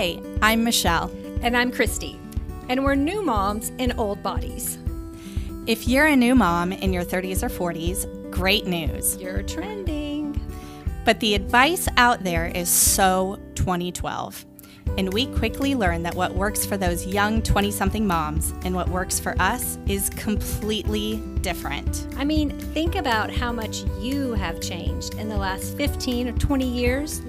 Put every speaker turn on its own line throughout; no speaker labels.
Hey, I'm Michelle.
And I'm Kristi. And we're new moms in old bodies.
If you're a new mom in your 30s or 40s, great news.
You're trending.
But the advice out there is so 2012. And we quickly learned that what works for those young 20 something moms and what works for us is completely different.
I mean, think about how much you have changed in the last 15 or 20 years.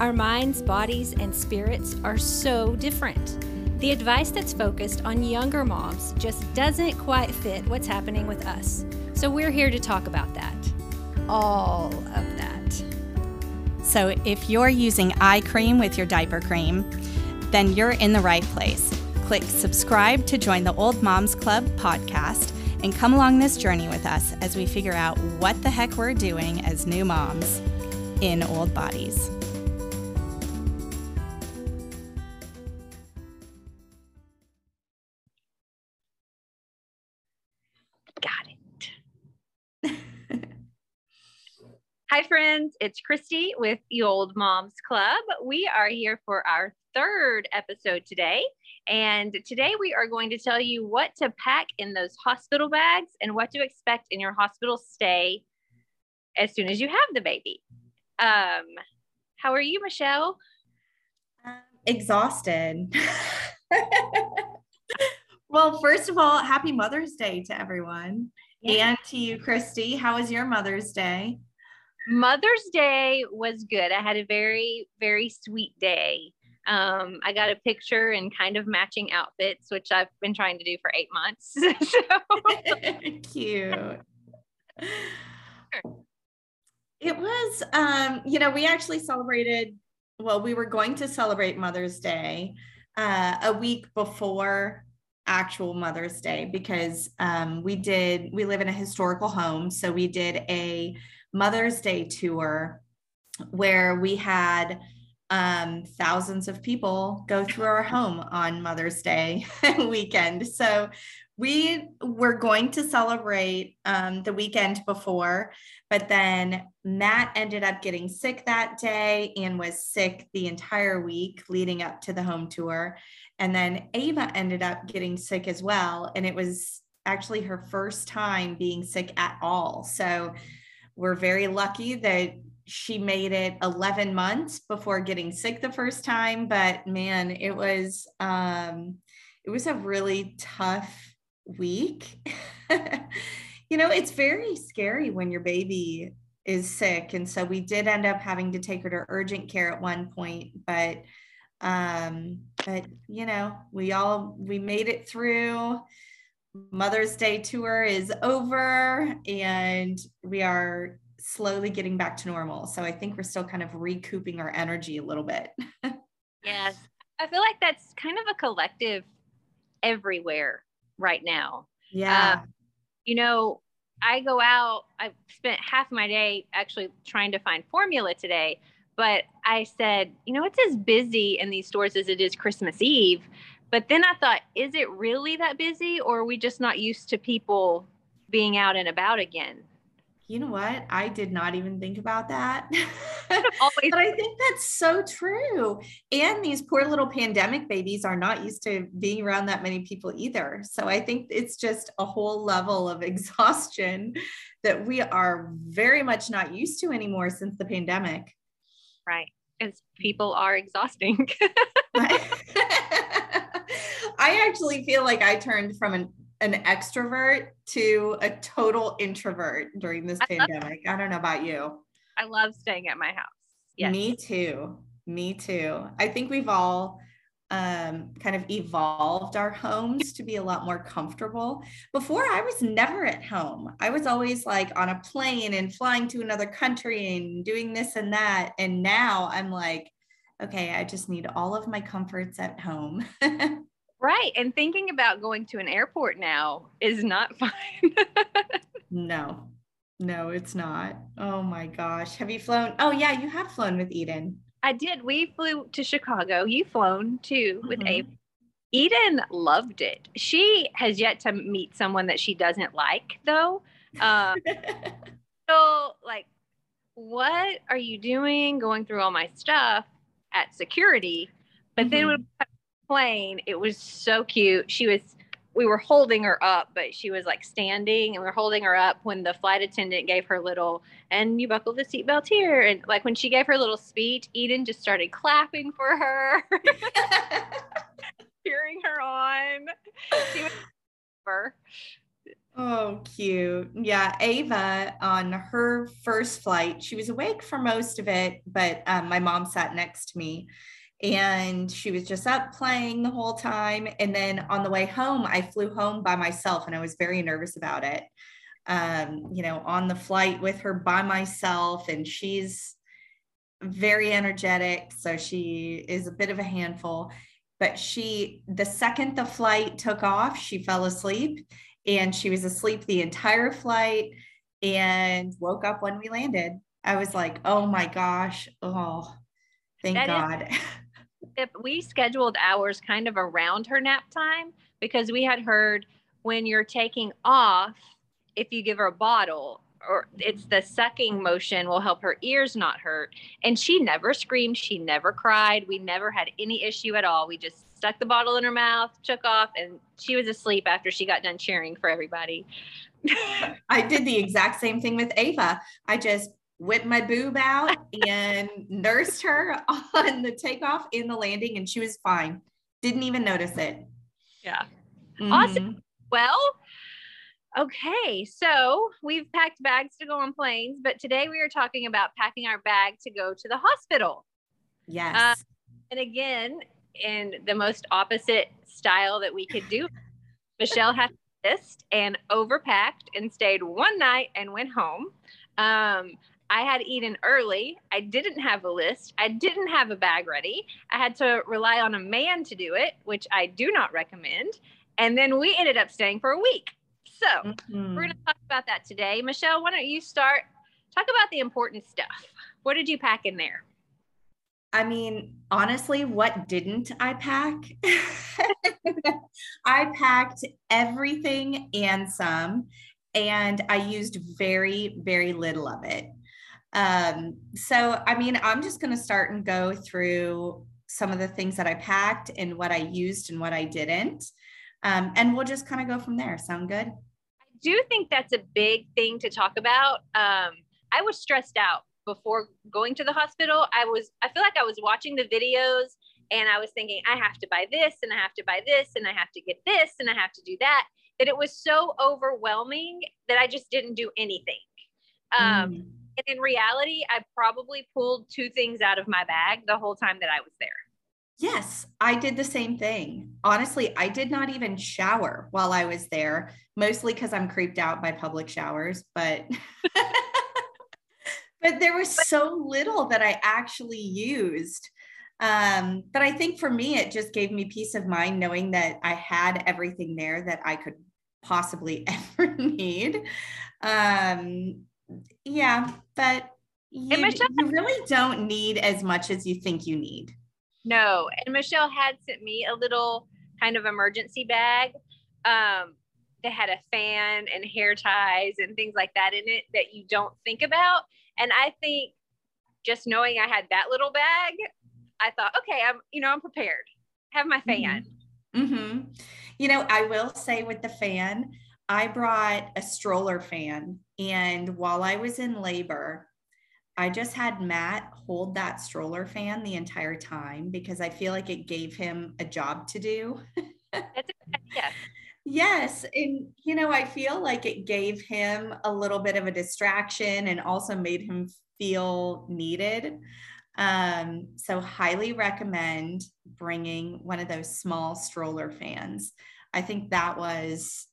Our minds, bodies, and spirits are so different. The advice that's focused on younger moms just doesn't quite fit what's happening with us. So we're here to talk about that. All of that.
So if you're using eye cream with your diaper cream, then you're in the right place. Click subscribe to join the Old Moms Club podcast and come along this journey with us as we figure out what the heck we're doing as new moms in old bodies.
Hi, friends. It's Kristi with the Old Moms Club. We are here for our third episode today. And today we are going to tell you what to pack in those hospital bags and what to expect in your hospital stay as soon as you have the baby. Um, how are you, Michelle?
Um, exhausted. well, first of all, happy Mother's Day to everyone yeah. and to you, Kristi. How was your Mother's Day?
Mother's Day was good. I had a very, very sweet day. Um, I got a picture and kind of matching outfits, which I've been trying to do for eight months.
so Cute. It was, um, you know, we actually celebrated, well, we were going to celebrate Mother's Day uh, a week before actual Mother's Day because um, we did, we live in a historical home. So we did a Mother's Day tour where we had um, thousands of people go through our home on Mother's Day weekend. So we were going to celebrate um, the weekend before, but then Matt ended up getting sick that day and was sick the entire week leading up to the home tour. And then Ava ended up getting sick as well. And it was actually her first time being sick at all. So we're very lucky that she made it 11 months before getting sick the first time but man it was um it was a really tough week. You know it's very scary when your baby is sick and so we did end up having to take her to urgent care at one point but um but you know we all we made it through mother's day tour is over and we are slowly getting back to normal. So I think we're still kind of recouping our energy a little bit.
yes. I feel like that's kind of a collective everywhere right now.
Yeah. Uh,
you know, I go out, I spent half my day actually trying to find formula today, but I said, you know, it's as busy in these stores as it is Christmas Eve. But then I thought, is it really that busy or are we just not used to people being out and about again?
you know what? I did not even think about that. but I think that's so true. And these poor little pandemic babies are not used to being around that many people either. So I think it's just a whole level of exhaustion that we are very much not used to anymore since the pandemic.
Right. As people are exhausting.
I actually feel like I turned from an an extrovert to a total introvert during this I pandemic. I don't know about you.
I love staying at my house. Yes.
Me too. Me too. I think we've all um, kind of evolved our homes to be a lot more comfortable. Before, I was never at home. I was always like on a plane and flying to another country and doing this and that. And now I'm like, okay, I just need all of my comforts at home.
Right. And thinking about going to an airport now is not fun.
no, no, it's not. Oh my gosh. Have you flown? Oh, yeah, you have flown with Eden.
I did. We flew to Chicago. You flown too with mm-hmm. Ava. Eden loved it. She has yet to meet someone that she doesn't like, though. Um, so, like, what are you doing going through all my stuff at security? But mm-hmm. then when plane, it was so cute. She was we were holding her up, but she was like standing and we are holding her up when the flight attendant gave her little, and you buckle the seatbelt here. And like when she gave her little speech, Eden just started clapping for her, cheering her on. She was
Oh, cute. Yeah, Ava on her first flight, she was awake for most of it, but um, my mom sat next to me and she was just up playing the whole time. And then on the way home, I flew home by myself and I was very nervous about it. Um, you know, on the flight with her by myself, and she's very energetic. So she is a bit of a handful. But she, the second the flight took off, she fell asleep and she was asleep the entire flight and woke up when we landed. I was like, oh my gosh. Oh, thank that God.
Is, if we scheduled hours kind of around her nap time because we had heard when you're taking off, if you give her a bottle, or it's the sucking motion will help her ears not hurt. And she never screamed. She never cried. We never had any issue at all. We just stuck the bottle in her mouth, took off, and she was asleep after she got done cheering for everybody.
I did the exact same thing with Ava. I just whipped my boob out and nursed her on the takeoff in the landing, and she was fine. Didn't even notice it.
Yeah. Mm-hmm. Awesome. Well, okay. So we've packed bags to go on planes, but today we are talking about packing our bag to go to the hospital.
Yes. Uh,
and again, in the most opposite style that we could do. Michelle had and overpacked and stayed one night and went home. Um, I had Eden early. I didn't have a list. I didn't have a bag ready. I had to rely on a man to do it, which I do not recommend. And then we ended up staying for a week. So mm-hmm. we're going to talk about that today. Michelle, why don't you start? Talk about the important stuff. What did you pack in there?
I mean, honestly, what didn't I pack? I packed everything and some, and I used very, very little of it. Um, so, I mean, I'm just going to start and go through some of the things that I packed and what I used and what I didn't. Um, and we'll just kind of go from there. Sound good? I
do think that's a big thing to talk about. Um, I was stressed out before going to the hospital, I was, I feel like I was watching the videos and I was thinking, I have to buy this and I have to buy this and I have to get this and I have to do that. That it was so overwhelming that I just didn't do anything. Um, mm. And in reality, I probably pulled two things out of my bag the whole time that I was there.
Yes, I did the same thing. Honestly, I did not even shower while I was there, mostly because I'm creeped out by public showers, but but there was so little that I actually used. Um, but I think for me, it just gave me peace of mind knowing that I had everything there that I could possibly ever need. Um, yeah, but you, Michelle, you really don't need as much as you think you need.
No, and Michelle had sent me a little kind of emergency bag um, that had a fan and hair ties and things like that in it that you don't think about. And I think just knowing I had that little bag, I thought, okay, I'm, you know, I'm prepared. Have my fan.
Mm-hmm. mm-hmm. You know, I will say with the fan, I brought a stroller fan. And while I was in labor, I just had Matt hold that stroller fan the entire time because I feel like it gave him a job to do. That's yeah. Yes. And, you know, I feel like it gave him a little bit of a distraction and also made him feel needed. Um, so, highly recommend bringing one of those small stroller fans. I think that was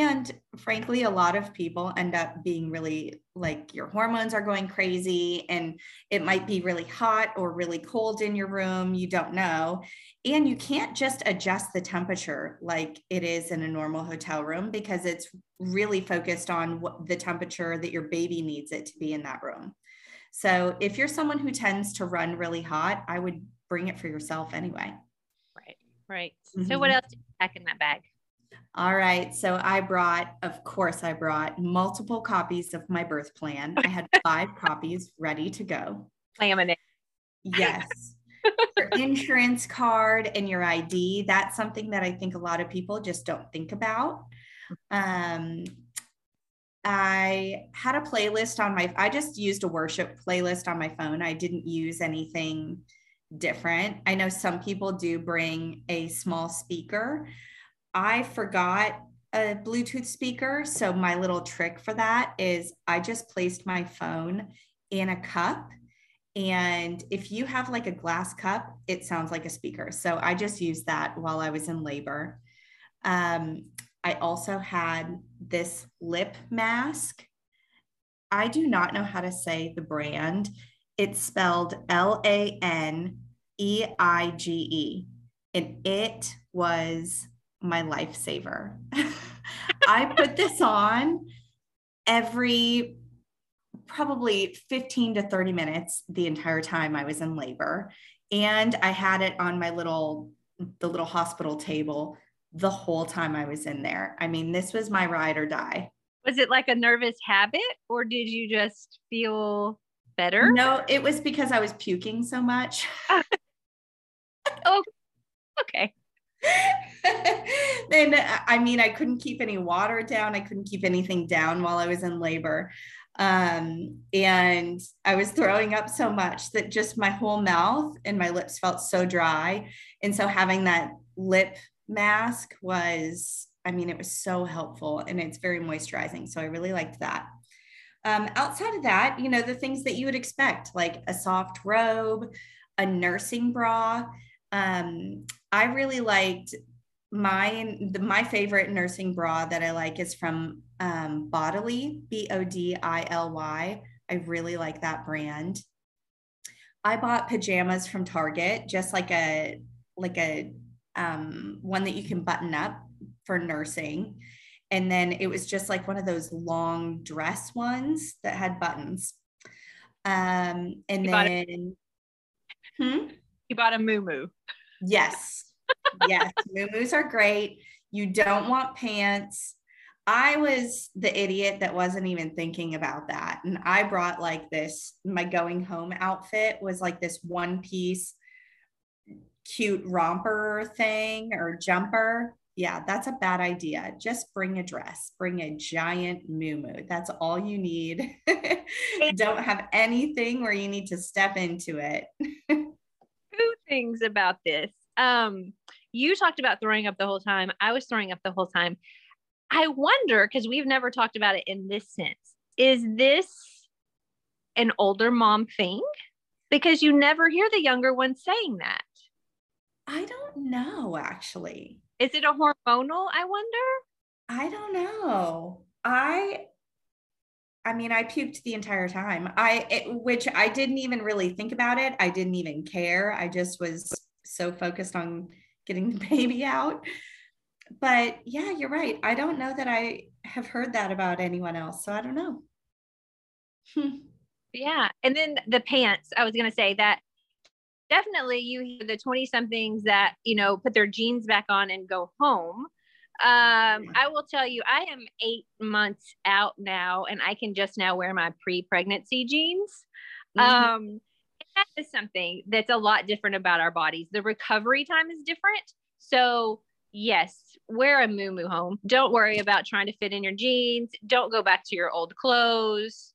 and frankly, a lot of people end up being really like your hormones are going crazy, and it might be really hot or really cold in your room. You don't know. And you can't just adjust the temperature like it is in a normal hotel room because it's really focused on what the temperature that your baby needs it to be in that room. So if you're someone who tends to run really hot, I would bring it for yourself anyway.
Right, right. Mm-hmm. So what else did you pack in that bag?
All right. So I brought, of course, I brought multiple copies of my birth plan. I had five copies ready to go.
Laminate.
Yes. your insurance card and your ID. That's something that I think a lot of people just don't think about. Um, I had a playlist on my, I just used a worship playlist on my phone. I didn't use anything different. I know some people do bring a small speaker. I forgot a Bluetooth speaker. So my little trick for that is I just placed my phone in a cup. And if you have like a glass cup, it sounds like a speaker. So I just used that while I was in labor. Um, I also had this lip mask. I do not know how to say the brand. It's spelled L A N E I G E, and it was my lifesaver. I put this on every probably 15 to 30 minutes the entire time I was in labor. And I had it on my little, the little hospital table the whole time I was in there. I mean, this was my ride or die.
Was it like a nervous habit or did you just feel better?
No, it was because I was puking so much.
oh, okay.
then I mean, I couldn't keep any water down. I couldn't keep anything down while I was in labor. Um, and I was throwing up so much that just my whole mouth and my lips felt so dry. And so having that lip mask was, I mean, it was so helpful and it's very moisturizing. So I really liked that. Um, outside of that, you know, the things that you would expect, like a soft robe, a nursing bra. Um, I really liked my the, my favorite nursing bra that I like is from um, Bodily, B O D I L Y. I really like that brand. I bought pajamas from Target, just like a like a um, one that you can button up for nursing. And then it was just like one of those long dress ones that had buttons. Um, and
you
then,
bought a, hmm? you bought a moo
Yes. yes. moo are great. You don't want pants. I was the idiot that wasn't even thinking about that. And I brought like this, my going home outfit was like this one piece cute romper thing or jumper, yeah, that's a bad idea. Just bring a dress, bring a giant moo That's all you need. Don't have anything where you need to step into it.
Things about this. Um, you talked about throwing up the whole time. I was throwing up the whole time. I wonder, because we've never talked about it in this sense, is this an older mom thing? Because you never hear the younger ones saying that.
I don't know actually.
Is it a hormonal? I wonder.
I don't know. I I mean, I puked the entire time. I it, which I didn't even really think about it. I didn't even care. I just was so focused on getting the baby out. But yeah, you're right. I don't know that I have heard that about anyone else. So I don't know. Hmm.
yeah. And then the pants, I was going to say that definitely you hear the 20 somethings that you know put their jeans back on and go home um i will tell you i am eight months out now and i can just now wear my pre-pregnancy jeans. Mm-hmm. um that is something that's a lot different about our bodies. The recovery time is different. So yes wear a moo moo home. Don't worry about trying to fit in your jeans. Don't go back to your old clothes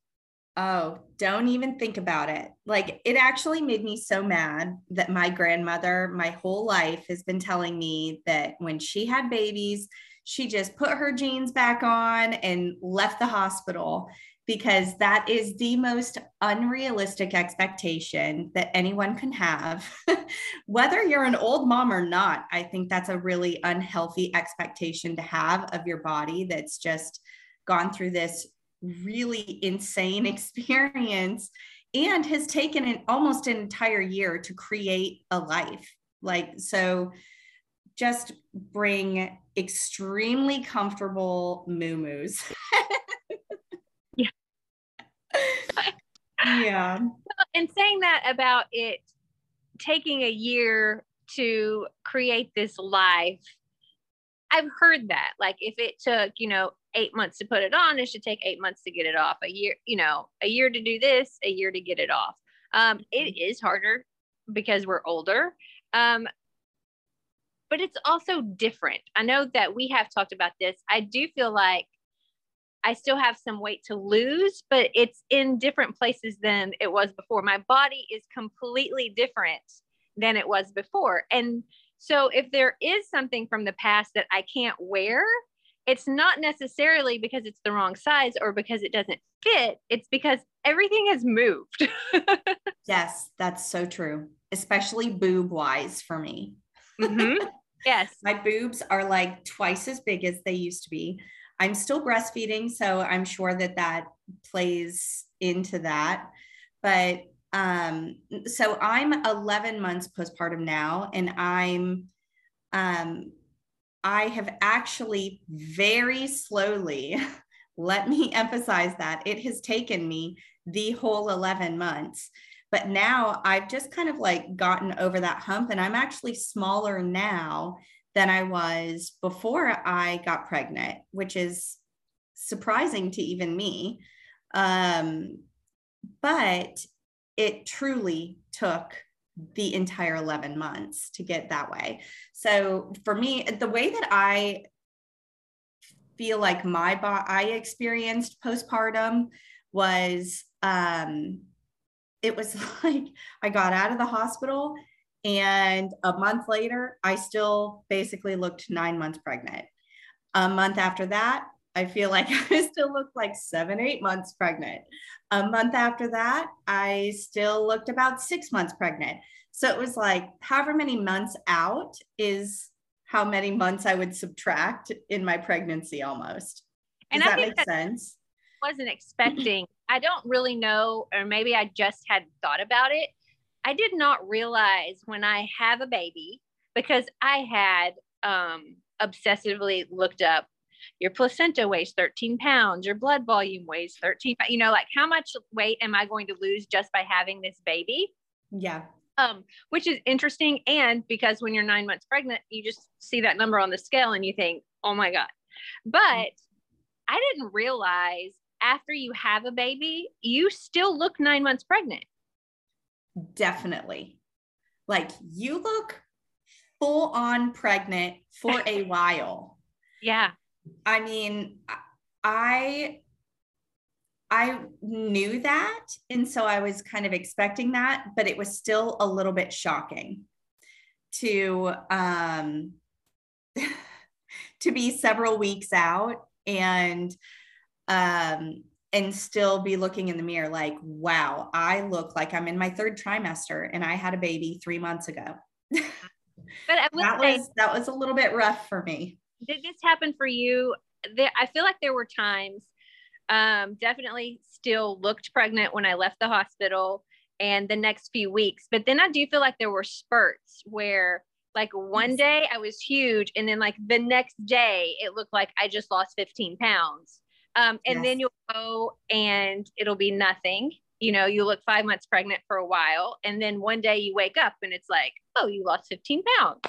Oh, don't even think about it. Like, it actually made me so mad that my grandmother, my whole life, has been telling me that when she had babies, she just put her jeans back on and left the hospital because that is the most unrealistic expectation that anyone can have. Whether you're an old mom or not, I think that's a really unhealthy expectation to have of your body that's just gone through this really insane experience and has taken an almost an entire year to create a life. Like, so just bring extremely comfortable moo-moos
yeah.
yeah.
And saying that about it taking a year to create this life, I've heard that. Like, if it took, you know, eight months to put it on. It should take eight months to get it off. A year, you know, a year to do this, a year to get it off. Um, it mm-hmm. harder because we're older. Um, but it's also different. I know that we have talked about this. I do feel like I still have some weight to lose, but it's in different places than it was before. My body is completely different than it was before. And so if there is something from the past that I can't wear, it's not necessarily because it's the wrong size or because it doesn't fit. It's because everything has moved.
yes, that's so true, especially boob wise for me.
Mm-hmm. Yes.
My boobs are like twice as big as they used to be. I'm still breastfeeding, so I'm sure that that plays into that. But um, so I'm 11 months postpartum now, and I'm, um, I have actually very slowly, let me emphasize that it has taken me the whole 11 months. But now I've just kind of like gotten over that hump, and I'm actually smaller now than I was before I got pregnant, which is surprising to even me. Um, but it truly took the entire 11 months to get that way. So for me, the way that I feel like my I experienced postpartum was um it was like I got out of the hospital and a month later, I still basically looked nine months pregnant. A month after that, I feel like I still looked like seven, eight months pregnant. A month after that, I still looked about six months pregnant. So it was like however many months out is how many months I would subtract in my pregnancy almost. Does and that make that sense?
Wasn't expecting. I don't really know, or maybe I just had thought about it I did not realize when I have a baby because I had um, obsessively looked up your placenta weighs 13 pounds, your blood volume weighs 13, you know, like how much weight am I going to lose just by having this baby?
Yeah.
Um, which is interesting. And because when you're nine months pregnant, you just see that number on the scale and you think, oh my God. But I didn't realize after you have a baby, you still look nine months pregnant
definitely. Like you look full on pregnant for a while.
Yeah.
I mean, I I knew that and so I was kind of expecting that, but it was still a little bit shocking to um to be several weeks out and um and still be looking in the mirror like, wow, I look like I'm in my third trimester and I had a baby three months ago. but that say, was that was a little bit rough for me.
Did this happen for you? There, I feel like there were times, um, definitely still looked pregnant when I left the hospital and the next few weeks. But then I do feel like there were spurts where like one day I was huge and then like the next day it looked like I just lost 15 pounds. Um, and yes. then you'll go and it'll be nothing. You know, you look five months pregnant for a while, and then one day you wake up and it's like, oh, you lost 15 pounds.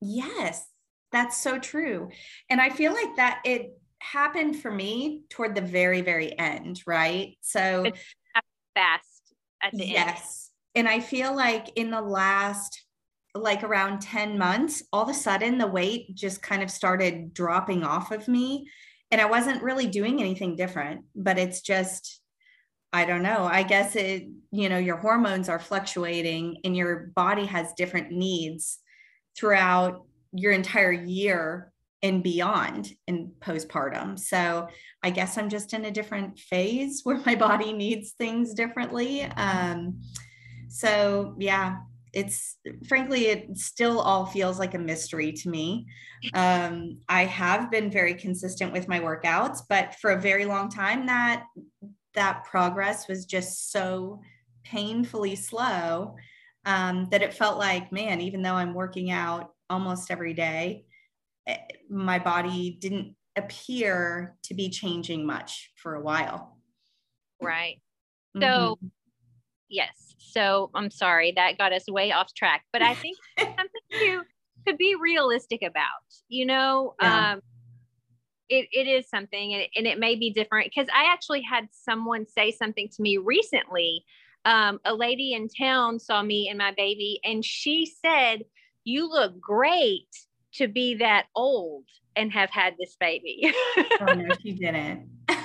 Yes, that's so true. And I feel like that it happened for me toward the very, very end, right? So
fast at the
yes. end. Yes. And I feel like in the last like around 10 months, all of a sudden the weight just kind of started dropping off of me and I wasn't really doing anything different, but it's just, I don't know. I guess it, you know, your hormones are fluctuating and your body has different needs throughout your entire year and beyond in postpartum. So I guess I'm just in a different phase where my body needs things differently. Um, so yeah, it's frankly it still all feels like a mystery to me um, i have been very consistent with my workouts but for a very long time that that progress was just so painfully slow um, that it felt like man even though i'm working out almost every day eh, my body didn't appear to be changing much for a while
right so mm-hmm. yes so I'm sorry that got us way off track, but I think something to to be realistic about. You know, yeah. um, it, it is something, and it, and it may be different because I actually had someone say something to me recently um, a lady in town saw me and my baby, and she said, You look great to be that old and have had this baby.
oh, no, she didn't.
um,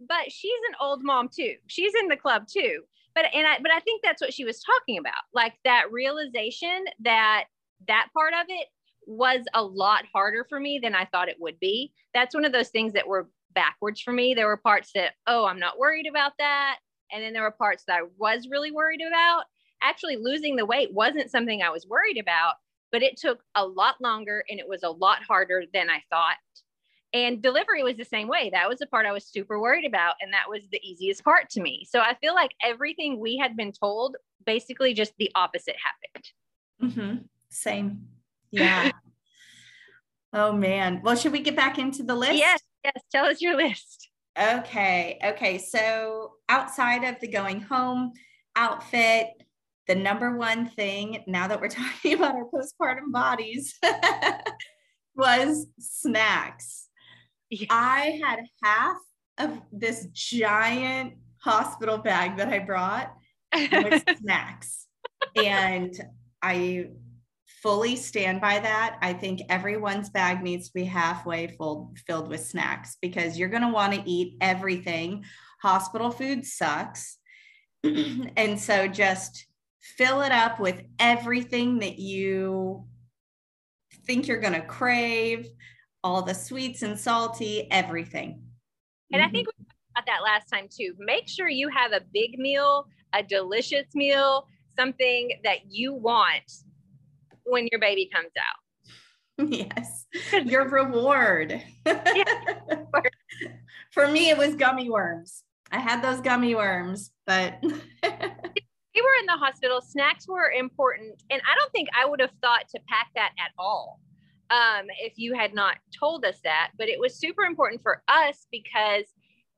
but she's an old mom too. She's in the club too. But and I but I think that's what she was talking about. Like that realization that that part of it was a lot harder for me than I thought it would be. That's one of those things that were backwards for me. There were parts that, oh, I'm not worried about that. And then there were parts that I was really worried about. Actually, losing the weight wasn't something I was worried about, but it took a lot longer and it was a lot harder than I thought. And delivery was the same way. That was the part I was super worried about. And that was the easiest part to me. So I feel like everything we had been told, basically just the opposite happened.
Mm-hmm. Same. Yeah. oh, man. Well, should we get back into the list?
Yes. Yes. Tell us your list.
Okay. Okay. So outside of the going home outfit, the number one thing now that we're talking about our postpartum bodies was snacks. Yeah. I had half of this giant hospital bag that I brought with snacks. And I fully stand by that. I think everyone's bag needs to be halfway full filled with snacks because you're going to want to eat everything. Hospital food sucks. and so just fill it up with everything that you think you're going to crave, all the sweets and salty, everything.
And I mm-hmm. think we talked about that last time too. Make sure you have a big meal, a delicious meal, something that you want when your baby comes out.
Yes, your reward. For me, it was gummy worms. I had those gummy worms, but we
were in the hospital. Snacks were important, and I don't think I would have thought to pack that at all um, if you had not told us that. But it was super important for us because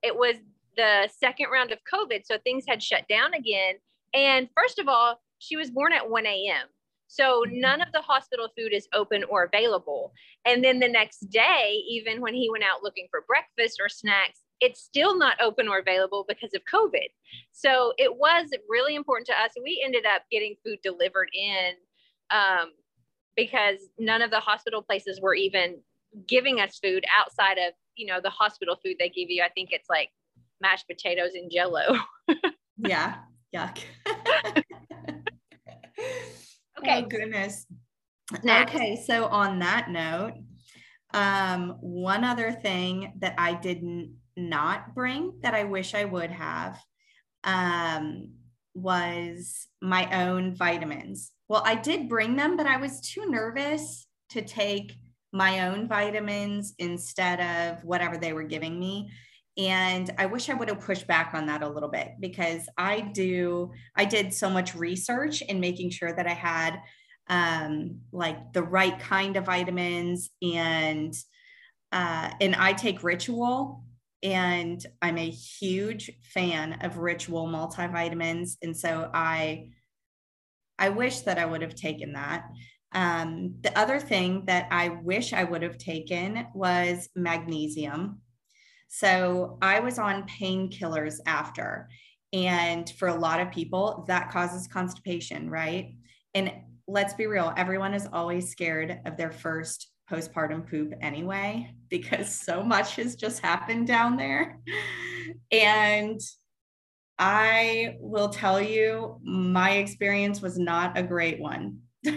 it was the second round of COVID, so things had shut down again. And first of all, she was born at 1 a.m. So mm-hmm. none of the hospital food is open or available. And then the next day, even when he went out looking for breakfast or snacks, it's still not open or available because of COVID. So it was really important to us. We ended up getting food delivered in um, because none of the hospital places were even giving us food outside of, you know, the hospital food they give you. I think it's like mashed potatoes and jello.
yeah. Yuck.
Okay.
Oh, goodness. Next. Okay. So, on that note, um, one other thing that I didn't not bring that I wish I would have um, was my own vitamins. Well, I did bring them, but I was too nervous to take my own vitamins instead of whatever they were giving me. And I wish I would have pushed back on that a little bit because I do, I did so much research in making sure that I had um, like the right kind of vitamins and uh, and I take Ritual and I'm a huge fan of Ritual multivitamins and so I I wish that I would have taken that. Um, the other thing that I wish I would have taken was magnesium so I was on painkillers after. And for a lot of people, that causes constipation, right? And let's be real, everyone is always scared of their first postpartum poop anyway, because so much has just happened down there. And I will tell you, my experience was not a great one.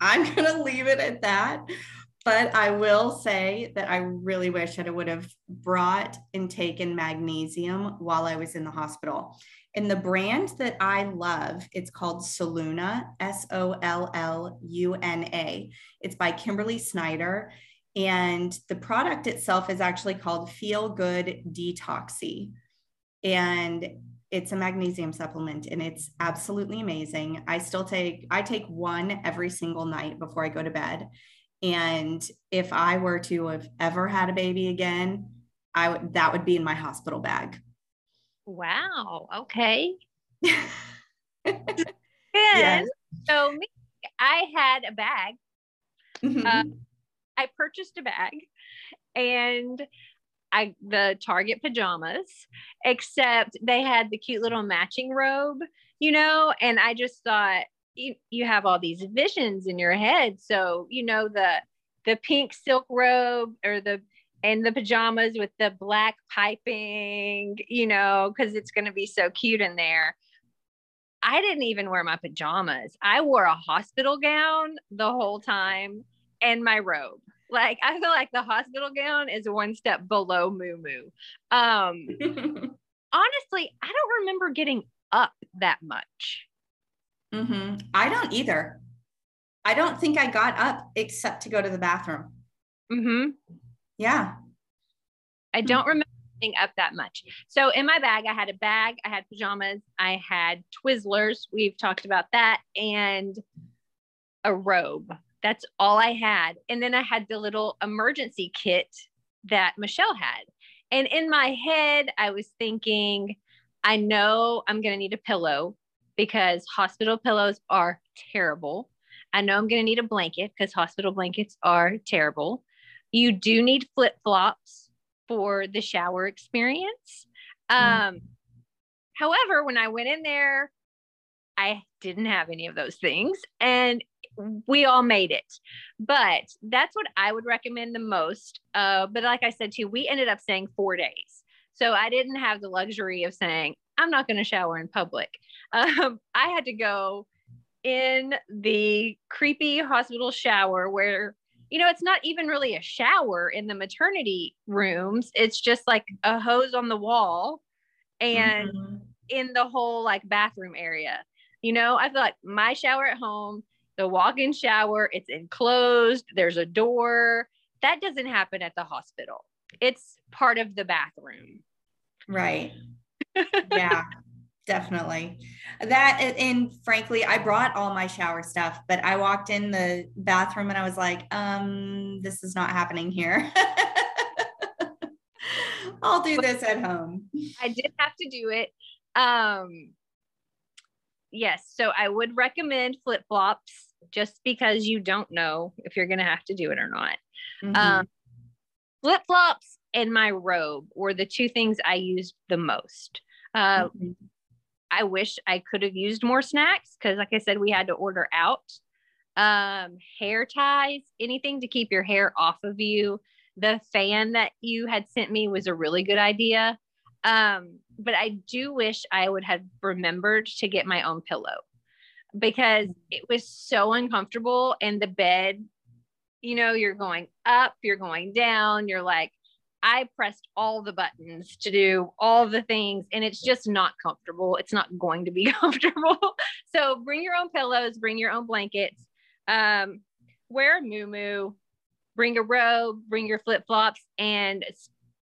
I'm going to leave it at that. But I will say that I really wish that I would have brought and taken magnesium while I was in the hospital. And the brand that I love, it's called Solluna, S O L L U N A. It's by Kimberly Snyder. And the product itself is actually called Feel Good Detoxy. And it's a magnesium supplement and it's absolutely amazing. I still take I take one every single night before I go to bed and if I were to have ever had a baby again, I would that would be in my hospital bag.
Wow. Okay. and yes. so me, I had a bag. Mm-hmm. Uh, I purchased a bag and I the Target pajamas, except they had the cute little matching robe, you know, and I just thought you, you have all these visions in your head. So, you know, the the pink silk robe or the and the pajamas with the black piping, you know, because it's going to be so cute in there. I didn't even wear my pajamas. I wore a hospital gown the whole time and my robe. Like I feel like the hospital gown is one step below moo moo. Um, honestly, I don't remember getting up that much.
Mm-hmm. I don't either. I don't think I got up except to go to the bathroom.
Mm-hmm.
Yeah.
I don't remember up that much. So in my bag, I had a bag, I had pajamas, I had Twizzlers. We've talked about that, and a robe. That's all I had. And then I had the little emergency kit that Michelle had. And in my head, I was thinking, I know I'm going to need a pillow because hospital pillows are terrible. I know I'm going to need a blanket because hospital blankets are terrible. You do need flip flops for the shower experience. Um, mm. However, when I went in there, I didn't have any of those things and we all made it. But that's what I would recommend the most. Uh, but like I said, too, we ended up staying four days. So I didn't have the luxury of saying, I'm not going to shower in public. Um, I had to go in the creepy hospital shower where, you know, it's not even really a shower in the maternity rooms. It's just like a hose on the wall and mm-hmm. in the whole like bathroom area. You know, I feel like my shower at home, the walk in shower, it's enclosed, there's a door. That doesn't happen at the hospital. It's part of the bathroom.
Right yeah, definitely. That and frankly, I brought all my shower stuff, but I walked in the bathroom and I was like, um, this is not happening here. I'll do this at home.
I did have to do it. Um yes, so I would recommend flip-flops just because you don't know if you're going to have to do it or not. Mm-hmm. Um flip-flops and my robe were the two things I used the most. Uh, mm-hmm. I wish I could have used more snacks because, like I said, we had to order out. Um, hair ties, anything to keep your hair off of you. The fan that you had sent me was a really good idea. Um, but I do wish I would have remembered to get my own pillow because it was so uncomfortable and the bed, you know, you're going up, you're going down, you're like, I pressed all the buttons to do all the things, and it's just not comfortable. It's not going to be comfortable. so bring your own pillows, bring your own blankets, um, wear a moo bring a robe, bring your flip flops, and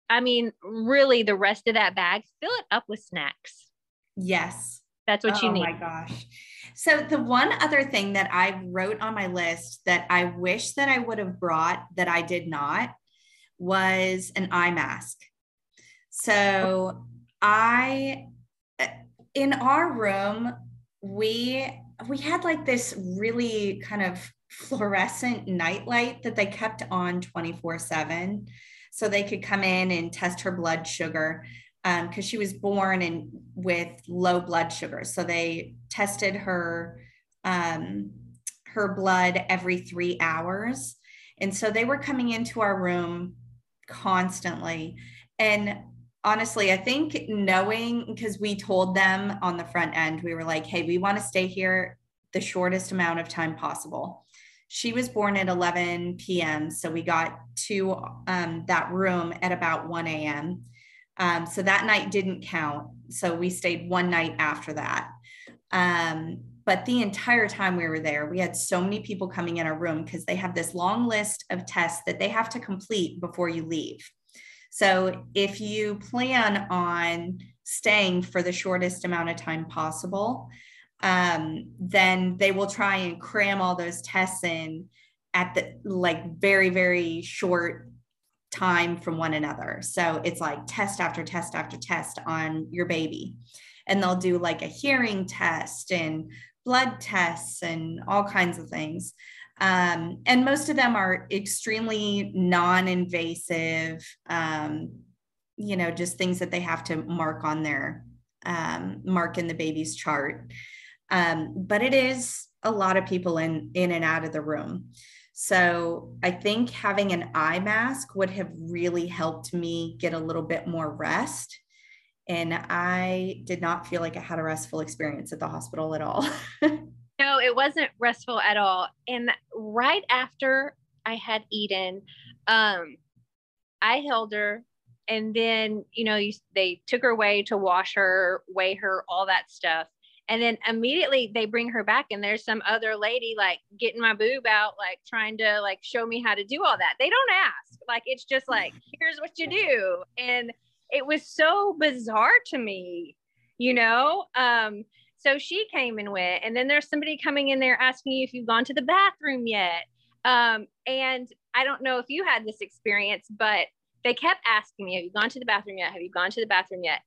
I mean, really, the rest of that bag, fill it up with snacks.
Yes.
That's what oh, you need.
Oh my gosh. So, the one other thing that I wrote on my list that I wish that I would have brought that I did not was an eye mask. So I in our room we we had like this really kind of fluorescent nightlight that they kept on 24/7 so they could come in and test her blood sugar because um, she was born in with low blood sugar so they tested her um, her blood every three hours and so they were coming into our room constantly. And honestly, I think knowing because we told them on the front end, we were like, hey, we want to stay here the shortest amount of time possible. She was born at 11 p.m. So we got to um, that room at about 1 a.m. Um, so that night didn't count. So we stayed one night after that. Um, but the entire time we were there, we had so many people coming in our room because they have this long list of tests that they have to complete before you leave. So if you plan on staying for the shortest amount of time possible, um, then they will try and cram all those tests in at the like very, very short time from one another. So it's like test after test after test on your baby. And they'll do like a hearing test and blood tests and all kinds of things. Um, and most of them are extremely non invasive, um, you know, just things that they have to mark on their um, mark in the baby's chart. Um, but it is a lot of people in in and out of the room. So I think having an eye mask would have really helped me get a little bit more rest. And I did not feel like I had a restful experience at the hospital at all.
no, it wasn't restful at all. And right after I had Eden, um, I held her and then you know you, they took her away to wash her weigh her all that stuff and then immediately they bring her back and there's some other lady like getting my boob out like trying to like show me how to do all that they don't ask like it's just like here's what you do and it was so bizarre to me you know um so she came and went and then there's somebody coming in there asking you if you've gone to the bathroom yet um and i don't know if you had this experience but they kept asking me have you gone to the bathroom yet have you gone to the bathroom yet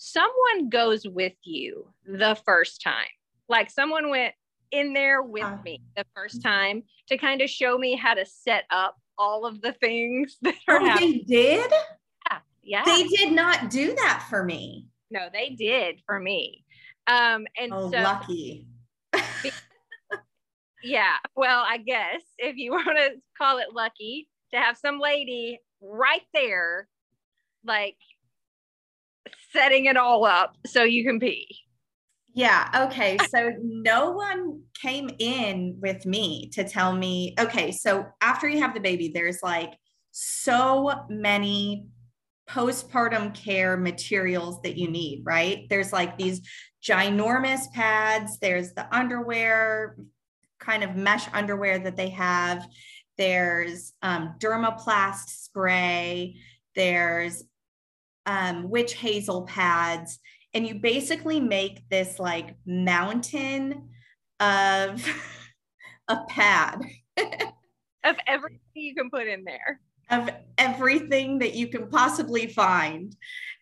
someone goes with you the first time. Like someone went in there with me the first time to kind of show me how to set up all of the things that are
oh,
happening.
They did?
Yeah.
They did not do that for me.
No, they did for me. Um, and
oh,
so
lucky.
yeah. Well, I guess if you want to call it lucky to have some lady right there, like setting it all up so you can pee.
Yeah. Okay. So no one came in with me to tell me, okay, so after you have the baby, there's like so many postpartum care materials that you need, right? There's like these ginormous pads, there's the underwear, kind of mesh underwear that they have, there's um, dermoplast spray, there's um, witch hazel pads, and you basically make this like mountain of a pad
of everything you can put in there
of everything that you can possibly find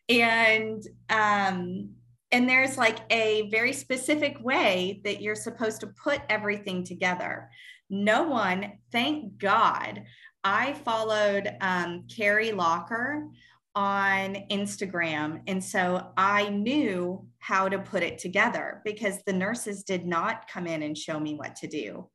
and um and there's like a very specific way that you're supposed to put everything together no one thank god i followed um, carrie locker on Instagram. And so I knew how to put it together because the nurses did not come in and show me what to do.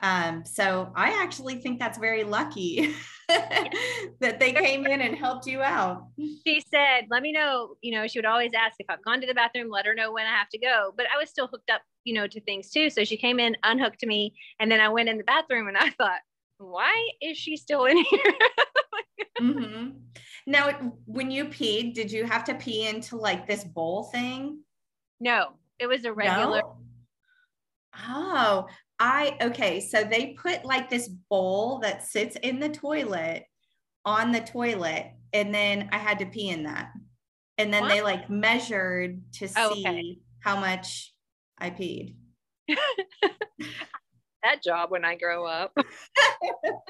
Um, so I actually think that's very lucky that they came in and helped you out.
She said, let me know, you know, she would always ask if I've gone to the bathroom, let her know when I have to go. But I was still hooked up, you know, to things too. So she came in, unhooked me, and then I went in the bathroom and I thought, why is she still in here?
mm-hmm. Now, when you peed, did you have to pee into like this bowl thing?
No, it was a regular. No?
Oh, I okay. So they put like this bowl that sits in the toilet on the toilet, and then I had to pee in that. And then what? they like measured to oh, see okay. how much I peed.
that job when I grow up.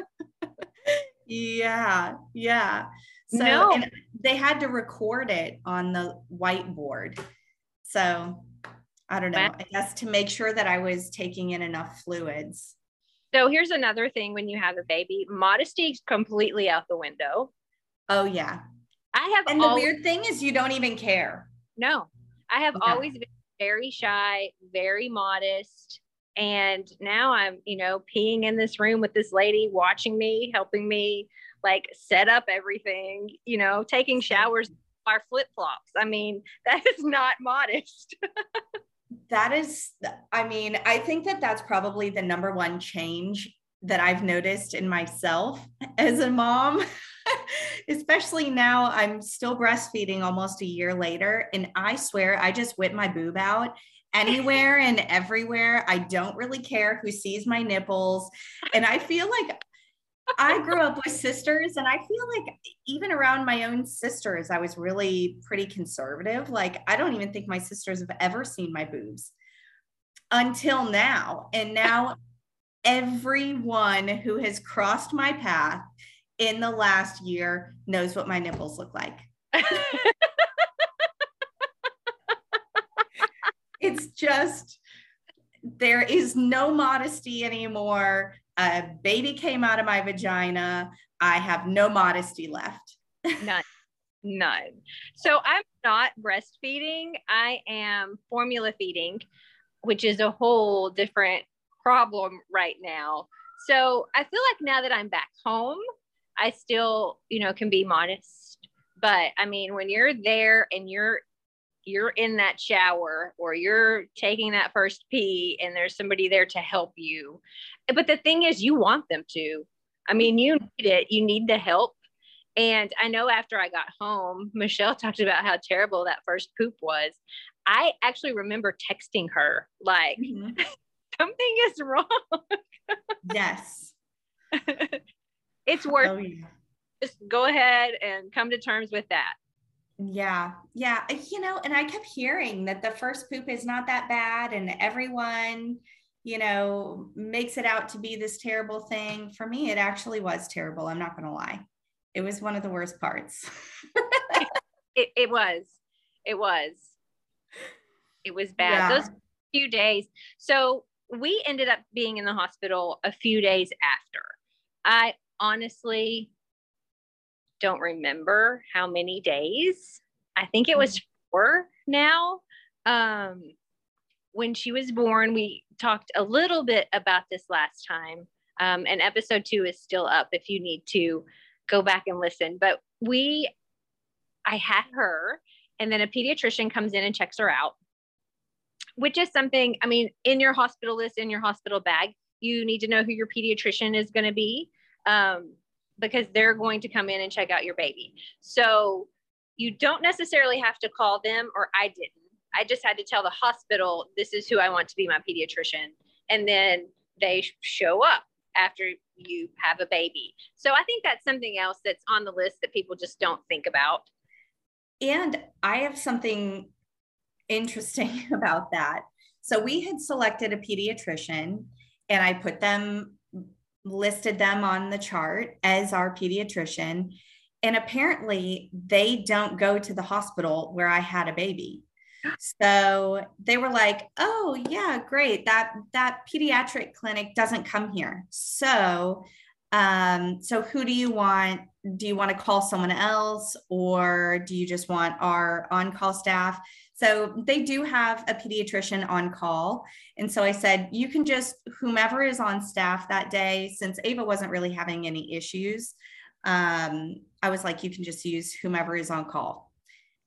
yeah, yeah. So no. they had to record it on the whiteboard. So I don't know, I guess to make sure that I was taking in enough fluids.
So here's another thing when you have a baby, modesty is completely out the window.
Oh yeah.
I have
And always, the weird thing is you don't even care.
No. I have always been very shy, very modest. And now I'm, you know, peeing in this room with this lady watching me, helping me like set up everything, you know, taking showers our flip flops. I mean, that is not modest.
that is, I mean, I think that that's probably the number one change that I've noticed in myself as a mom. Especially now, I'm still breastfeeding almost a year later. And I swear, I just whip my boob out anywhere and everywhere. I don't really care who sees my nipples. And I feel like I grew up with sisters, and I feel like even around my own sisters, I was really pretty conservative. Like, I don't even think my sisters have ever seen my boobs until now. And now, everyone who has crossed my path in the last year knows what my nipples look like. it's just, there is no modesty anymore a baby came out of my vagina. I have no modesty left.
None. None. So I'm not breastfeeding. I am formula feeding, which is a whole different problem right now. So I feel like now that I'm back home, I still, you know, can be modest. But I mean, when you're there and you're you're in that shower or you're taking that first pee and there's somebody there to help you. But the thing is you want them to. I mean, you need it. You need the help. And I know after I got home, Michelle talked about how terrible that first poop was. I actually remember texting her like mm-hmm. something is wrong.
yes.
it's worth oh, yeah. just go ahead and come to terms with that.
Yeah. Yeah. You know, and I kept hearing that the first poop is not that bad and everyone, you know, makes it out to be this terrible thing. For me, it actually was terrible. I'm not going to lie. It was one of the worst parts.
it, it was. It was. It was bad. Yeah. Those few days. So we ended up being in the hospital a few days after. I honestly don't remember how many days. I think it was mm. four now. Um, when she was born, we talked a little bit about this last time. Um, and episode two is still up if you need to go back and listen. But we, I had her, and then a pediatrician comes in and checks her out, which is something, I mean, in your hospital list, in your hospital bag, you need to know who your pediatrician is going to be. Um, because they're going to come in and check out your baby. So you don't necessarily have to call them, or I didn't. I just had to tell the hospital, this is who I want to be my pediatrician. And then they show up after you have a baby. So I think that's something else that's on the list that people just don't think about.
And I have something interesting about that. So we had selected a pediatrician and I put them listed them on the chart as our pediatrician. And apparently, they don't go to the hospital where I had a baby. So they were like, "Oh, yeah, great. That that pediatric clinic doesn't come here." So um so who do you want do you want to call someone else or do you just want our on-call staff so they do have a pediatrician on call. And so I said, you can just, whomever is on staff that day, since Ava wasn't really having any issues, um, I was like, you can just use whomever is on call.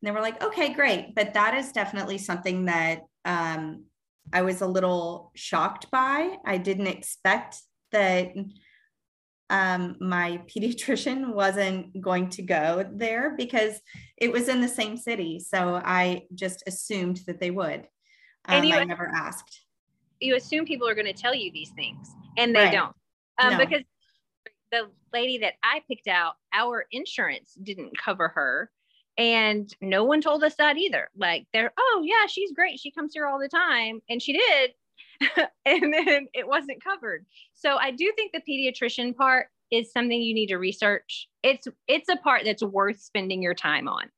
And they were like, okay, great. But that is definitely something that um, I was a little shocked by. I didn't expect that um, my pediatrician wasn't going to go there because it was in the same city. So I just assumed that they would. Um, and you, I never asked.
You assume people are going to tell you these things, and they right. don't. Um, no. Because the lady that I picked out, our insurance didn't cover her. And no one told us that either. Like, they're, oh, yeah, she's great. She comes here all the time. And she did. and then it wasn't covered. So I do think the pediatrician part is something you need to research. It's it's a part that's worth spending your time on.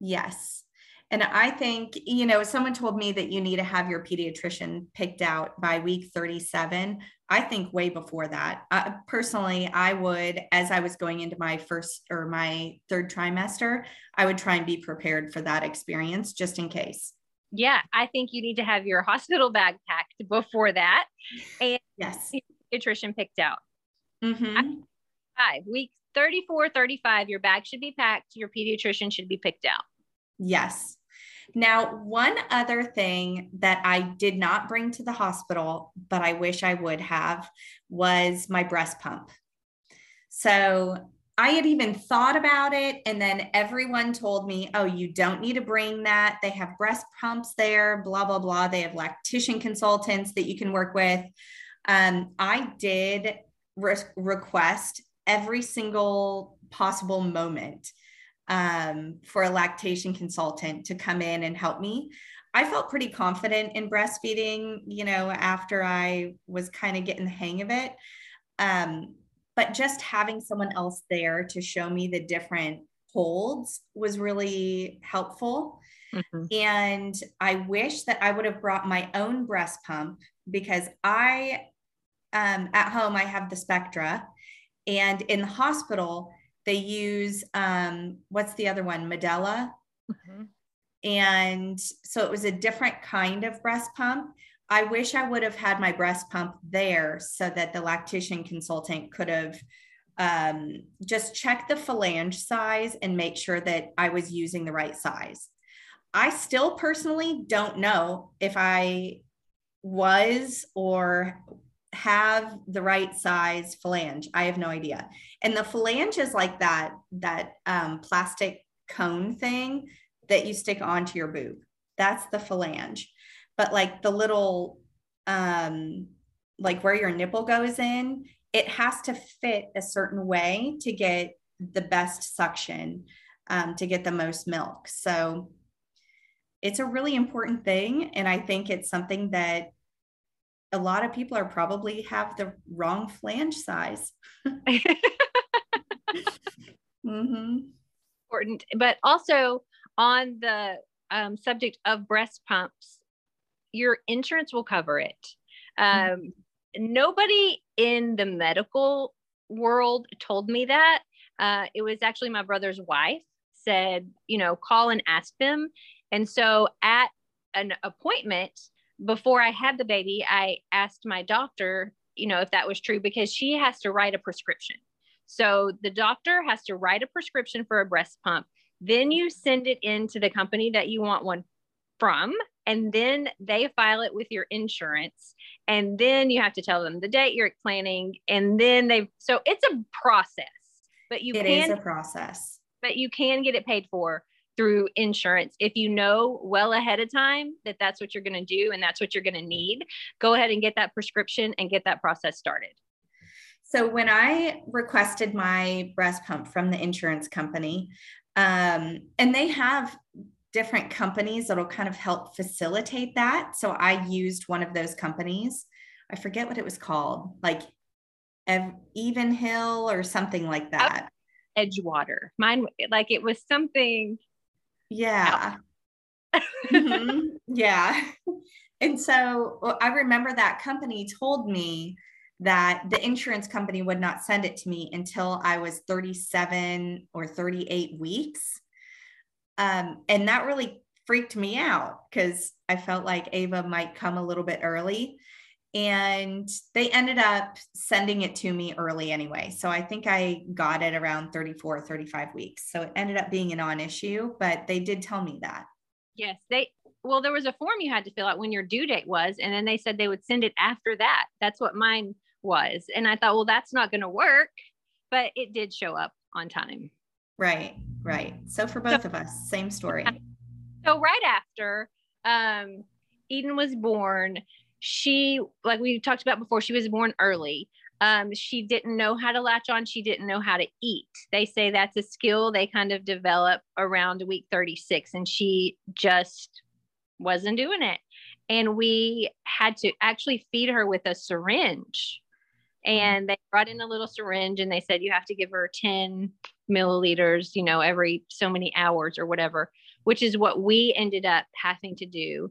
Yes. And I think, you know, someone told me that you need to have your pediatrician picked out by week 37. I think way before that. Uh, personally, I would, as I was going into my first or my third trimester, I would try and be prepared for that experience just in case
yeah, I think you need to have your hospital bag packed before that. And
yes,
nutrition picked out. Mm-hmm. Five week 34, 35, your bag should be packed. Your pediatrician should be picked out.
Yes. Now, one other thing that I did not bring to the hospital, but I wish I would have, was my breast pump. So I had even thought about it. And then everyone told me, oh, you don't need to bring that. They have breast pumps there, blah, blah, blah. They have lactation consultants that you can work with. Um, I did re- request every single possible moment um, for a lactation consultant to come in and help me. I felt pretty confident in breastfeeding, you know, after I was kind of getting the hang of it. Um, but just having someone else there to show me the different holds was really helpful. Mm-hmm. And I wish that I would have brought my own breast pump because I, um, at home, I have the Spectra. And in the hospital, They use um, what's the other one? Medela. Mm-hmm. And so it was a different kind of breast pump. I wish I would have had my breast pump there so that the lactation consultant could have um, just checked the flange size and make sure that I was using the right size. I still personally don't know if I was or have the right size flange. I have no idea. And the flange is like that that um, plastic cone thing that you stick onto your boob. That's the phalange. But like the little um like where your nipple goes in, it has to fit a certain way to get the best suction um, to get the most milk. So it's a really important thing. And I think it's something that a lot of people are probably have the wrong flange size.
mm-hmm. Important, but also on the um, subject of breast pumps, your insurance will cover it. Um, mm-hmm. Nobody in the medical world told me that. Uh, it was actually my brother's wife said, you know, call and ask them. And so at an appointment, before I had the baby, I asked my doctor, you know, if that was true because she has to write a prescription. So the doctor has to write a prescription for a breast pump. Then you send it in to the company that you want one from, and then they file it with your insurance. And then you have to tell them the date you're planning. And then they, so it's a process, but you
it
can,
is a process,
but you can get it paid for through insurance. If you know well ahead of time that that's what you're going to do and that's what you're going to need, go ahead and get that prescription and get that process started.
So, when I requested my breast pump from the insurance company, um, and they have different companies that'll kind of help facilitate that. So, I used one of those companies. I forget what it was called, like Even Hill or something like that.
Edgewater. Mine, like it was something
yeah. mm-hmm. Yeah. And so well, I remember that company told me that the insurance company would not send it to me until I was 37 or 38 weeks. Um, and that really freaked me out because I felt like Ava might come a little bit early and they ended up sending it to me early anyway. So I think I got it around 34, 35 weeks. So it ended up being a non issue, but they did tell me that.
Yes. They, well, there was a form you had to fill out when your due date was, and then they said they would send it after that. That's what mine was. And I thought, well, that's not going to work, but it did show up on time.
Right, right. So for both so, of us, same story.
So right after um, Eden was born, she like we talked about before she was born early. Um, she didn't know how to latch on. She didn't know how to eat. They say that's a skill they kind of develop around week 36 and she just wasn't doing it. And we had to actually feed her with a syringe. And they brought in a little syringe and they said you have to give her 10 milliliters you know every so many hours or whatever which is what we ended up having to do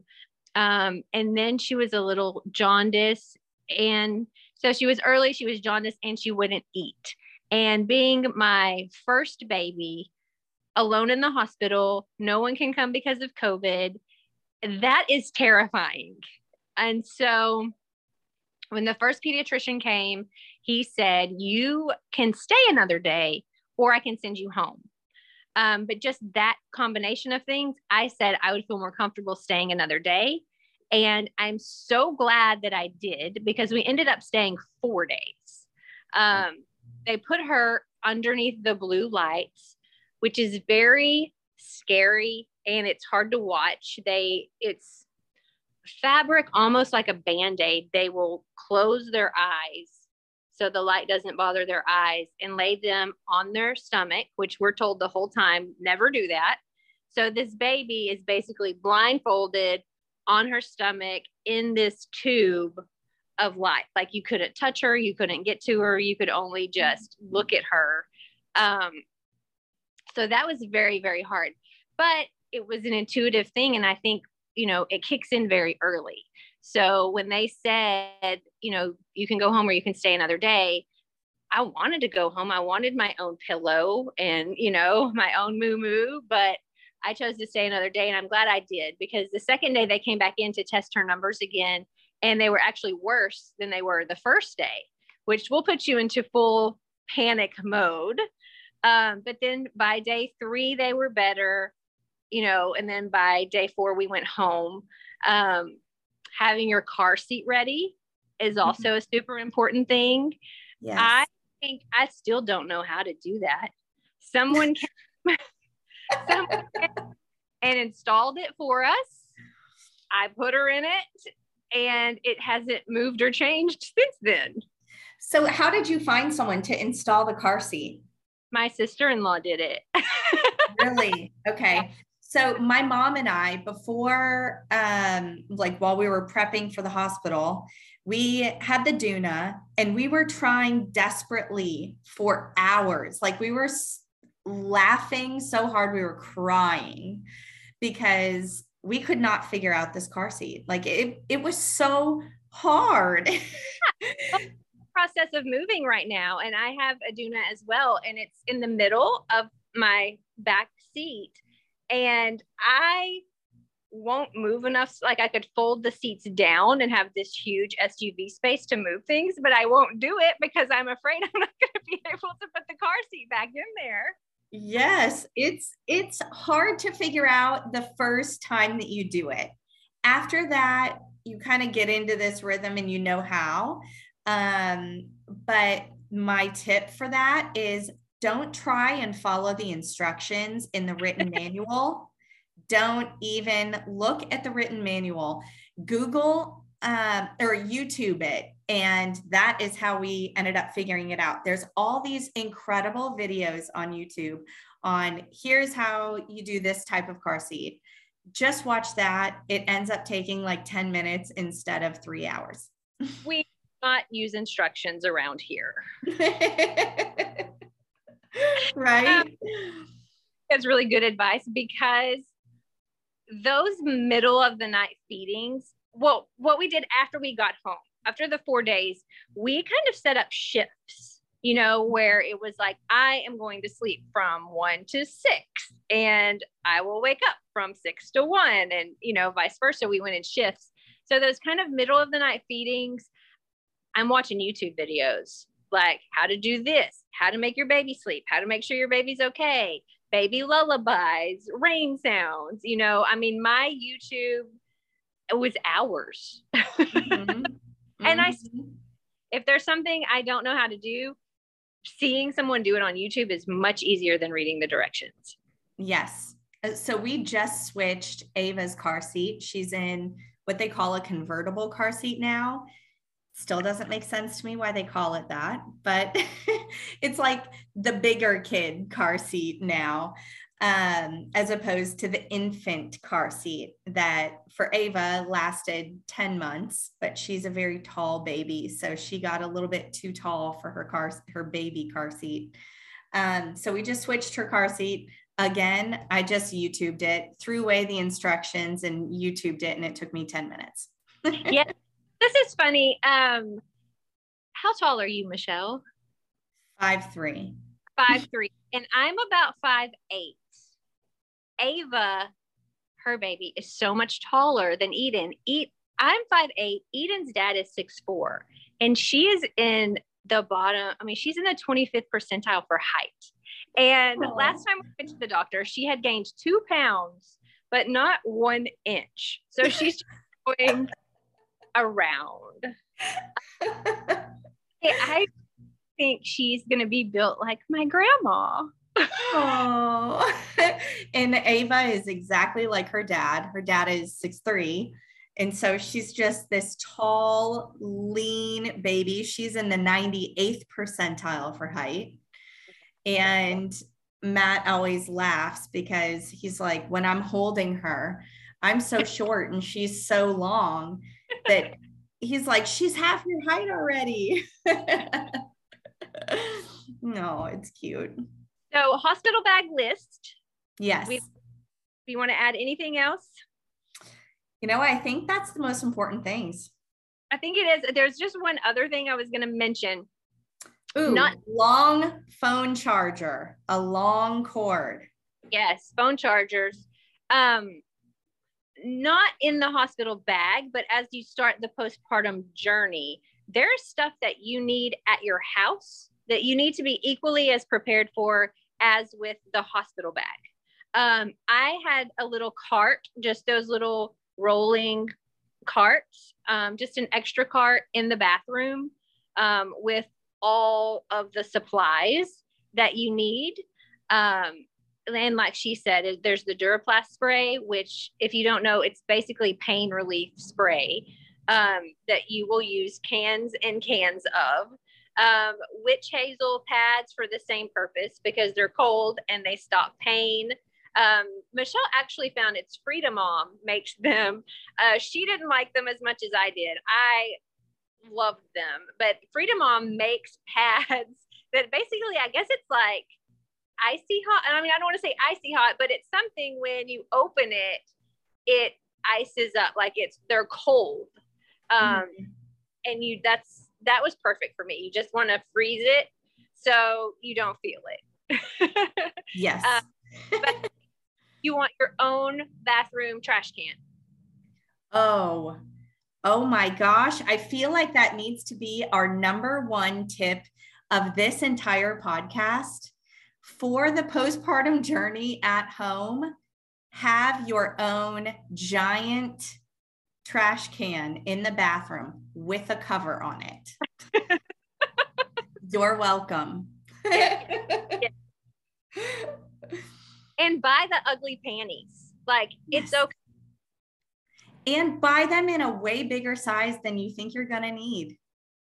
um, and then she was a little jaundice. And so she was early, she was jaundice, and she wouldn't eat. And being my first baby, alone in the hospital, no one can come because of COVID, that is terrifying. And so when the first pediatrician came, he said, You can stay another day or I can send you home. Um, but just that combination of things, I said I would feel more comfortable staying another day. And I'm so glad that I did because we ended up staying four days. Um, they put her underneath the blue lights, which is very scary and it's hard to watch. They, it's fabric almost like a band aid. They will close their eyes so the light doesn't bother their eyes and lay them on their stomach, which we're told the whole time never do that. So this baby is basically blindfolded on her stomach in this tube of light. Like you couldn't touch her, you couldn't get to her, you could only just look at her. Um, so that was very, very hard. But it was an intuitive thing. And I think, you know, it kicks in very early. So when they said, you know, you can go home or you can stay another day, I wanted to go home. I wanted my own pillow and, you know, my own moo moo, but I chose to stay another day. And I'm glad I did because the second day they came back in to test her numbers again, and they were actually worse than they were the first day, which will put you into full panic mode. Um, but then by day three, they were better, you know, and then by day four, we went home. Um, having your car seat ready is mm-hmm. also a super important thing. Yes. I think I still don't know how to do that. Someone came, someone came and installed it for us. I put her in it and it hasn't moved or changed since then.
So, how did you find someone to install the car seat?
My sister in law did it.
really? Okay. So, my mom and I, before, um, like while we were prepping for the hospital, we had the Doona and we were trying desperately for hours. Like we were laughing so hard, we were crying because we could not figure out this car seat. Like it, it was so hard.
process of moving right now and I have a Doona as well and it's in the middle of my back seat and I won't move enough. Like I could fold the seats down and have this huge SUV space to move things, but I won't do it because I'm afraid I'm not going to be able to put the car seat back in there.
Yes, it's it's hard to figure out the first time that you do it. After that, you kind of get into this rhythm and you know how. Um, but my tip for that is don't try and follow the instructions in the written manual don't even look at the written manual. Google um, or YouTube it. And that is how we ended up figuring it out. There's all these incredible videos on YouTube on here's how you do this type of car seat. Just watch that. It ends up taking like 10 minutes instead of three hours.
We not use instructions around here.
right. Um,
it's really good advice because those middle of the night feedings, well, what we did after we got home, after the four days, we kind of set up shifts, you know, where it was like, I am going to sleep from one to six, and I will wake up from six to one, and, you know, vice versa. We went in shifts. So those kind of middle of the night feedings, I'm watching YouTube videos like how to do this, how to make your baby sleep, how to make sure your baby's okay, baby lullabies, rain sounds. You know, I mean, my YouTube it was hours. Mm-hmm. and I, mm-hmm. if there's something I don't know how to do, seeing someone do it on YouTube is much easier than reading the directions.
Yes. Uh, so we just switched Ava's car seat. She's in what they call a convertible car seat now still doesn't make sense to me why they call it that but it's like the bigger kid car seat now um, as opposed to the infant car seat that for ava lasted 10 months but she's a very tall baby so she got a little bit too tall for her car her baby car seat. Um, so we just switched her car seat. Again i just youtubed it threw away the instructions and youtubed it and it took me 10 minutes.
Yeah this is funny. Um, how tall are you, Michelle?
Five three.
Five three, and I'm about five eight. Ava, her baby, is so much taller than Eden. Eat, I'm five eight. Eden's dad is six four, and she is in the bottom. I mean, she's in the 25th percentile for height. And Aww. last time we went to the doctor, she had gained two pounds, but not one inch. So she's going around. I think she's going to be built like my grandma.
oh, and Ava is exactly like her dad. Her dad is six three, and so she's just this tall, lean baby. She's in the 98th percentile for height. And Matt always laughs because he's like, when I'm holding her, I'm so short and she's so long that he's like, she's half your height already. no, it's cute.
So, hospital bag list.
Yes.
We, you want to add anything else?
You know, I think that's the most important things.
I think it is. There's just one other thing I was going to mention.
Ooh, not long phone charger, a long cord.
Yes, phone chargers. Um, not in the hospital bag, but as you start the postpartum journey, there's stuff that you need at your house that you need to be equally as prepared for as with the hospital bag. Um, I had a little cart, just those little rolling carts, um, just an extra cart in the bathroom um, with all of the supplies that you need. Um, and like she said, there's the Dermoplast spray, which, if you don't know, it's basically pain relief spray um, that you will use cans and cans of. Um, witch hazel pads for the same purpose because they're cold and they stop pain. Um, Michelle actually found it's Frida Mom makes them. Uh, she didn't like them as much as I did. I loved them, but Frida Mom makes pads that basically, I guess it's like icy hot. And I mean, I don't want to say icy hot, but it's something when you open it, it ices up like it's they're cold. Um, mm-hmm. and you that's that was perfect for me. You just want to freeze it so you don't feel
it. yes. Uh,
but you want your own bathroom trash can.
Oh, oh my gosh. I feel like that needs to be our number one tip of this entire podcast for the postpartum journey at home, have your own giant trash can in the bathroom with a cover on it. You're welcome.
and buy the ugly panties. Like it's yes. okay.
And buy them in a way bigger size than you think you're going to need.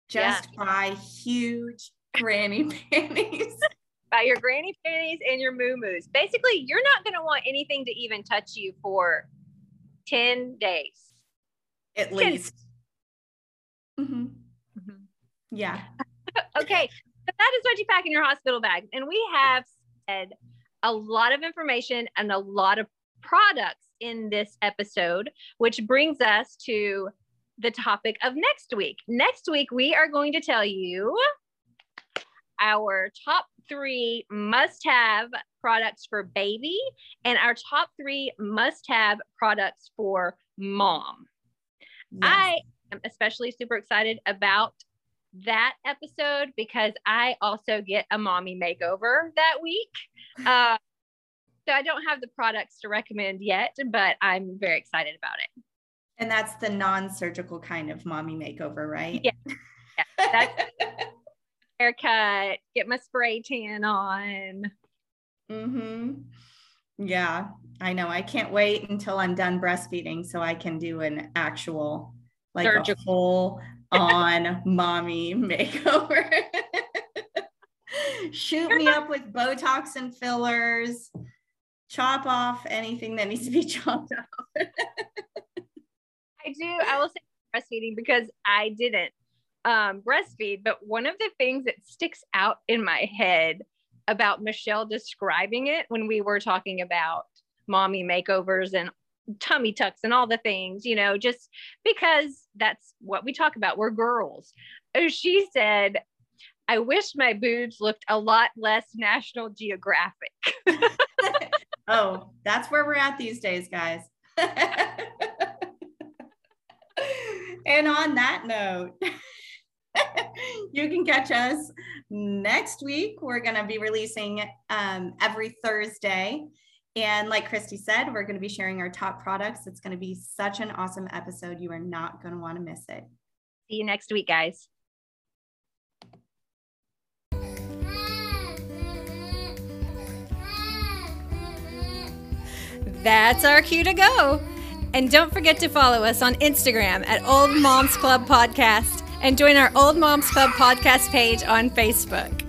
Just yeah. buy huge granny panties
by your granny panties and your moo-moos. Basically, you're not going to want anything to even touch you for 10 days.
At 10. least. Mm-hmm. Mm-hmm. Yeah.
okay. But that is what you pack in your hospital bag. And we have said a lot of information and a lot of products in this episode, which brings us to the topic of next week. Next week, we are going to tell you our top three must have products for baby and our top three must have products for mom. Yes. I am especially super excited about that episode because I also get a mommy makeover that week. Uh, so I don't have the products to recommend yet, but I'm very excited about it.
And that's the non surgical kind of mommy makeover, right?
Yeah. yeah that's haircut, get my spray tan on.
Mm-hmm. Yeah, I know. I can't wait until I'm done breastfeeding so I can do an actual, like Surgical. a full on mommy makeover. Shoot me up with Botox and fillers, chop off anything that needs to be chopped off.
I do. I will say breastfeeding because I didn't um, breastfeed, but one of the things that sticks out in my head about Michelle describing it when we were talking about mommy makeovers and tummy tucks and all the things, you know, just because that's what we talk about. We're girls. Uh, she said, I wish my boobs looked a lot less National Geographic.
oh, that's where we're at these days, guys. and on that note, you can catch us next week. We're going to be releasing um, every Thursday. And like Kristi said, we're going to be sharing our top products. It's going to be such an awesome episode. You are not going to want to miss it.
See you next week, guys.
That's our cue to go. And don't forget to follow us on Instagram at Old Moms Club Podcast and join our Old Moms Club podcast page on Facebook.